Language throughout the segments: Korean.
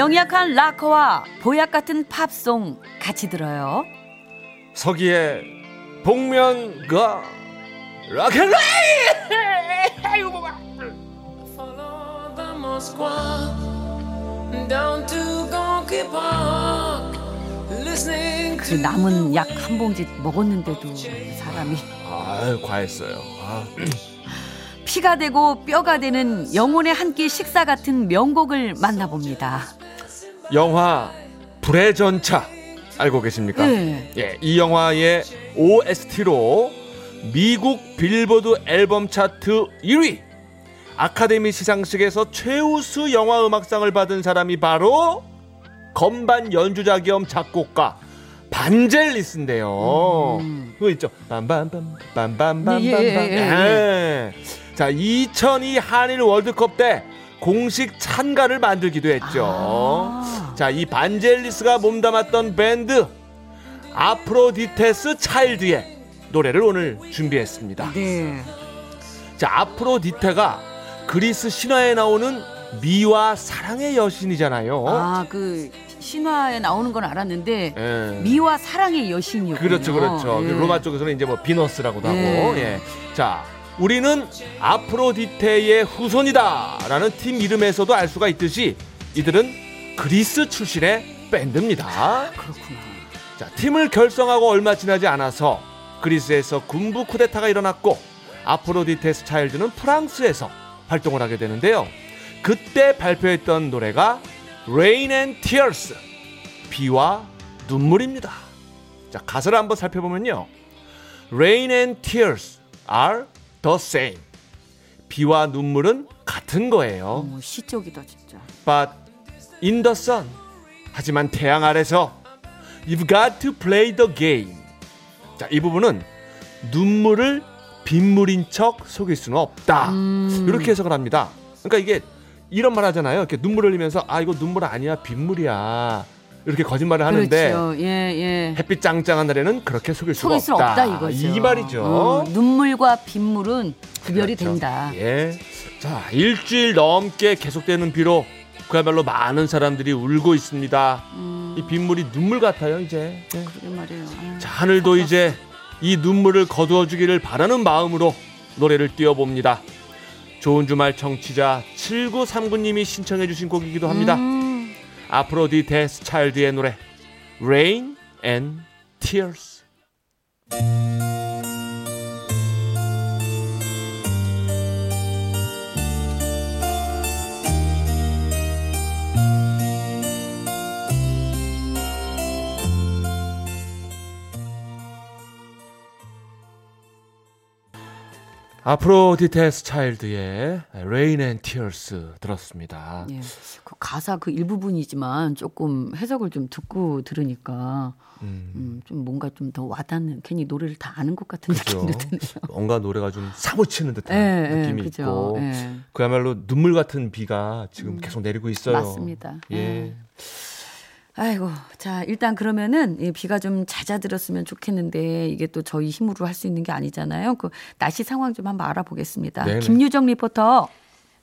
병약한 락커와 보약 같은 팝송 같이 들어요. 서기의 복면가. Listening 그 남은 약 한 봉지 먹었는데도 사람이 아 과했어요. 아, 피가 되고 뼈가 되는 영혼의 한 끼 식사 같은 명곡을 만나봅니다. 영화 불의 전차 알고 계십니까? 네. 예, 이 영화의 OST로 미국 빌보드 앨범 차트 1위 아카데미 시상식에서 최우수 영화 음악상을 받은 사람이 바로 건반 연주자 겸 작곡가 반젤리스인데요. 음. 그거 있죠. 빰빰빰 빰빰빰빰빰. 예, 예, 예, 예. 자, 2002 한일 월드컵 때 공식 찬가를 만들기도 했죠. 아. 자, 이 반젤리스가 몸담았던 밴드 아프로디테스 차일드의 노래를 오늘 준비했습니다. 네. 자, 아프로디테가 그리스 신화에 나오는 미와 사랑의 여신이잖아요. 아, 그 신화에 나오는 건 알았는데 예. 미와 사랑의 여신이요. 그렇죠, 그렇죠. 예. 로마 쪽에서는 이제 뭐 비너스라고도 하고. 예. 예. 자, 우리는 아프로디테의 후손이다 라는 팀 이름에서도 알 수가 있듯이 이들은 그리스 출신의 밴드입니다. 그렇구나. 자, 팀을 결성하고 얼마 지나지 않아서 그리스에서 군부 쿠데타가 일어났고 아프로디테스 차일드는 프랑스에서 활동을 하게 되는데요. 그때 발표했던 노래가 Rain and Tears 비와 눈물입니다. 자, 가사를 한번 살펴보면요. Rain and tears are the same. 비와 눈물은 같은 거예요. 어, 시적이다 진짜. But in the sun. 하지만 태양 아래서 You've got to play the game. 자, 이 부분은 눈물을 빗물인 척 속일 수는 없다. 음. 이렇게 해석을 합니다. 그러니까 이게 이런 말 하잖아요. 이렇게 눈물 흘리면서 아 이거 눈물 아니야 빗물이야. 이렇게 거짓말을 하는데 그렇죠. 예, 예. 햇빛 짱짱한 날에는 그렇게 속일 수가 속일 수 없다. 없다 이거죠. 이 말이죠. 어, 눈물과 빗물은 구별이 그렇죠. 된다. 예. 자, 일주일 넘게 계속되는 비로 그야말로 많은 사람들이 울고 있습니다. 음, 이 빗물이 눈물 같아요, 이제. 예. 그게 말이에요. 아유, 자, 하늘도 이제 이 눈물을 거두어 주기를 바라는 마음으로 노래를 띄워봅니다. 좋은 주말 청취자 7939님이 신청해 주신 곡이기도 합니다. 음, 아프로디테 스 차일드의 노래 Rain and Tears. 아프로디테스 차일드의 Rain and Tears 들었습니다. 예. 그 가사 그 일부분이지만 조금 해석을 좀 듣고 들으니까 음. 음, 좀 뭔가 좀 더 와닿는 괜히 노래를 다 아는 것 같은 그죠. 느낌도 드네요. 뭔가 노래가 좀 사무치는 듯한 예, 예, 느낌이 그죠. 있고 예. 그야말로 눈물 같은 비가 지금 계속 내리고 있어요. 맞습니다. 예. 예. 아이고, 자 일단 그러면은 이 비가 좀 잦아들었으면 좋겠는데 이게 또 저희 힘으로 할 수 있는 게 아니잖아요. 그 날씨 상황 좀 한번 알아보겠습니다. 네네. 김유정 리포터.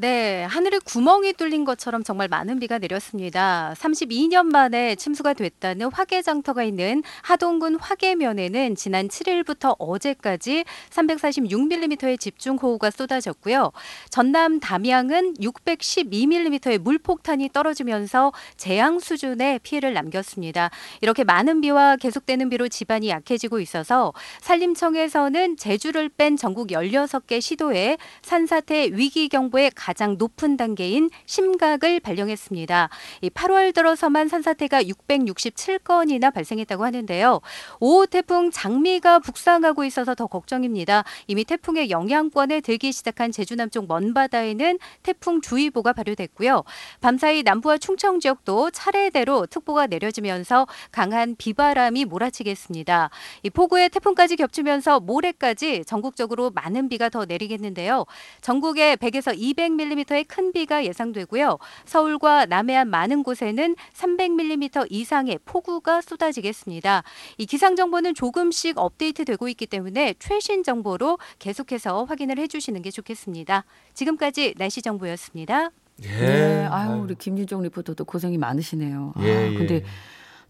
네, 하늘에 구멍이 뚫린 것처럼 정말 많은 비가 내렸습니다. 32년 만에 침수가 됐다는 화계장터가 있는 하동군 화계면에는 지난 7일부터 어제까지 346mm의 집중호우가 쏟아졌고요. 전남 담양은 612mm의 물폭탄이 떨어지면서 재앙 수준의 피해를 남겼습니다. 이렇게 많은 비와 계속되는 비로 지반이 약해지고 있어서 산림청에서는 제주를 뺀 전국 16개 시도에 산사태 위기 경보에 가장 높은 단계인 심각을 발령했습니다. 이 8월 들어서만 산사태가 667건이나 발생했다고 하는데요. 5호 태풍 장미가 북상하고 있어서 더 걱정입니다. 이미 태풍의 영향권에 들기 시작한 제주 남쪽 먼바다에는 태풍 주의보가 발효됐고요. 밤사이 남부와 충청 지역도 차례대로 특보가 내려지면서 강한 비바람이 몰아치겠습니다. 이 폭우에 태풍까지 겹치면서 모레까지 전국적으로 많은 비가 더 내리겠는데요. 전국에 100에서 200mm 의 큰 비가 예상되고요. 서울과 남해안 많은 곳에는 300mm 이상의 폭우가 쏟아지겠습니다. 이 기상 정보는 조금씩 업데이트되고 있기 때문에 최신 정보로 계속해서 확인을 해주시는 게 좋겠습니다. 지금까지 날씨 정보였습니다. 예. 네, 아유 아유. 우리 김유정 리포터도 고생이 많으시네요. 아, 예, 예. 근데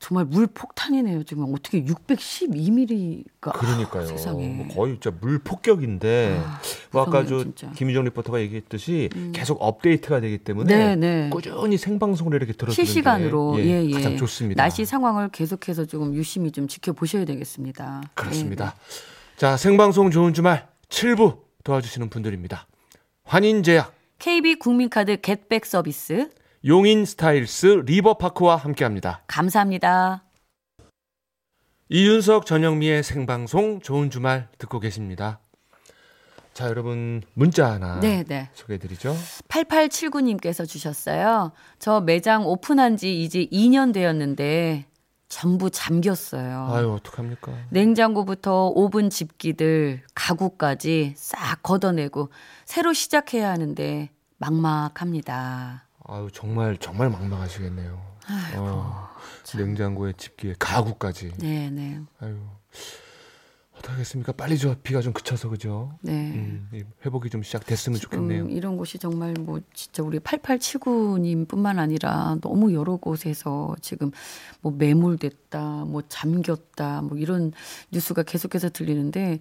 정말 물 폭탄이네요. 지금 어떻게 612mm가 그러니까요. 세상에. 뭐 거의 진짜 물 폭격인데 아, 뭐 아까 저. 음. 김희정 리포터가 얘기했듯이 계속 업데이트가 되기 때문에 네, 네. 꾸준히 생방송을 이렇게 들어주는 실시간으로 게, 예, 예. 가장 좋습니다. 날씨 상황을 계속해서 조금 유심히 좀 지켜보셔야 되겠습니다. 그렇습니다. 예, 자, 생방송 좋은 주말 7부 도와주시는 분들입니다. 환인제약, KB 국민카드 겟백 서비스 용인 스타일스 리버파크와 함께합니다. 감사합니다. 이윤석 전영미의 생방송 좋은 주말 듣고 계십니다. 자, 여러분 문자 하나 네, 네. 소개해드리죠. 8879님께서 주셨어요. 저 매장 오픈한 지 이제 2년 되었는데 전부 잠겼어요. 아유 어떡합니까? 냉장고부터 오븐 집기들, 가구까지 싹 걷어내고 새로 시작해야 하는데 막막합니다. 아유 정말 정말 막막하시겠네요. 어, 냉장고에 집기에 가구까지. 네, 네. 아유 어떡하겠습니까? 빨리 저 비가 좀 그쳐서 그죠? 네. 음, 이 회복이 좀 시작됐으면 좋겠네요. 이런 곳이 정말 뭐 진짜 우리 8879님뿐만 아니라 너무 여러 곳에서 지금 뭐 매몰됐다, 뭐 잠겼다, 뭐 이런 뉴스가 계속해서 들리는데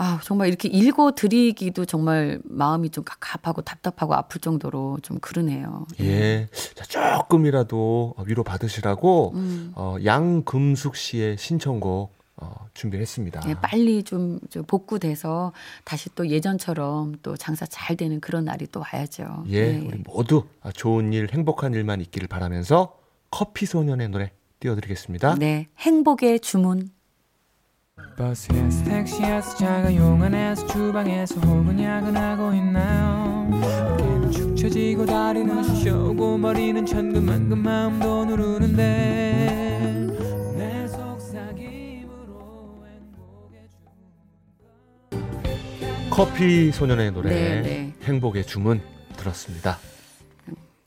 아 정말 이렇게 읽어 드리기도 정말 마음이 좀 갑갑하고 답답하고 아플 정도로 좀 그러네요. 예, 자 조금이라도 위로 받으시라고 음. 어, 양금숙 씨의 신청곡 어, 준비했습니다. 예, 빨리 좀, 좀 복구돼서 다시 또 예전처럼 또 장사 잘 되는 그런 날이 또 와야죠. 예, 우리 모두 아, 좋은 일, 행복한 일만 있기를 바라면서 커피 소년의 노래 띄워드리겠습니다. 네, 행복의 주문. 버스에서 택시에서 차가 용안에서 주방에서 혹은 야근하고 있나요 어깨는 축 처지고 다리는 쑤셔오고 머리는 천근만근 마음도 누르는데 내 속삭임으로 행복의 커피 소년의 노래 네, 네. 행복의 주문 들었습니다.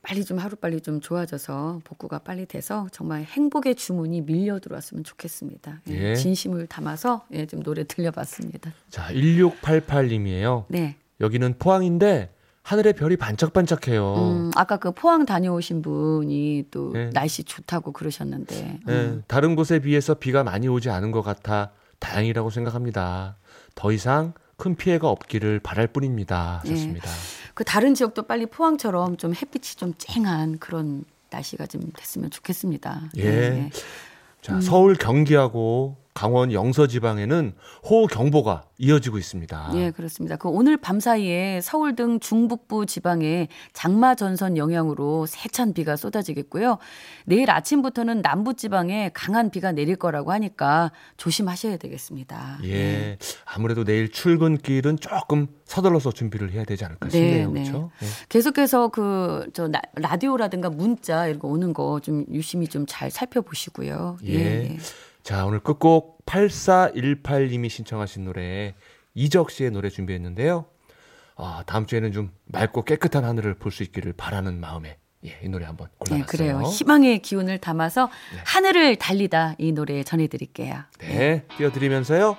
빨리 좀 하루빨리 좀 좋아져서 복구가 빨리 돼서 정말 행복의 주문이 밀려 들어왔으면 좋겠습니다. 예, 예. 진심을 담아서 예, 좀 노래 들려봤습니다. 자, 1688님이에요. 네. 여기는 포항인데 하늘에 별이 반짝반짝해요. 음, 아까 그 포항 다녀오신 분이 또 네. 날씨 좋다고 그러셨는데. 예, 음, 다른 곳에 비해서 비가 많이 오지 않은 것 같아 다행이라고 생각합니다. 더 이상 큰 피해가 없기를 바랄 뿐입니다. 예. 좋습니다. 그 다른 지역도 빨리 포항처럼 좀 햇빛이 좀 쨍한 그런 날씨가 좀 됐으면 좋겠습니다. 예. 네. 자, 서울 경기하고 강원 영서 지방에는 호우 경보가 이어지고 있습니다. 예, 그렇습니다. 그 오늘 밤 사이에 서울 등 중북부 지방에 장마 전선 영향으로 세찬 비가 쏟아지겠고요. 내일 아침부터는 남부 지방에 강한 비가 내릴 거라고 하니까 조심하셔야 되겠습니다. 예. 아무래도 내일 출근길은 조금 서둘러서 준비를 해야 되지 않을까 싶네요. 네, 네. 그렇죠? 예. 계속해서 그 저 라디오라든가 문자 이런 거 오는 거 좀 유심히 좀 잘 살펴보시고요. 예. 자, 오늘 끝곡 8418님이 신청하신 노래 이적 씨의 노래 준비했는데요. 아, 다음 주에는 좀 맑고 깨끗한 하늘을 볼 수 있기를 바라는 마음에 예, 이 노래 한번 네, 골라봤어요. 그래요. 희망의 기운을 담아서 하늘을 달리다 이 노래 전해드릴게요. 네, 띄워드리면서요.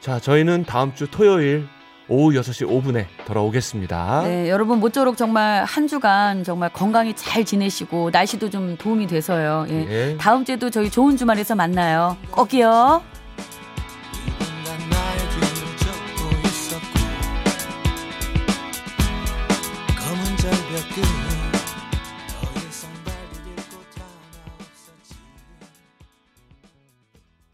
자, 저희는 다음 주 토요일 오후 6시 5분에 돌아오겠습니다. 네, 여러분 모쪼록 정말 한 주간 정말 건강히 잘 지내시고 날씨도 좀 도움이 돼서요. 예. 예. 다음 주에도 저희 좋은 주말에서 만나요. 꼭이요.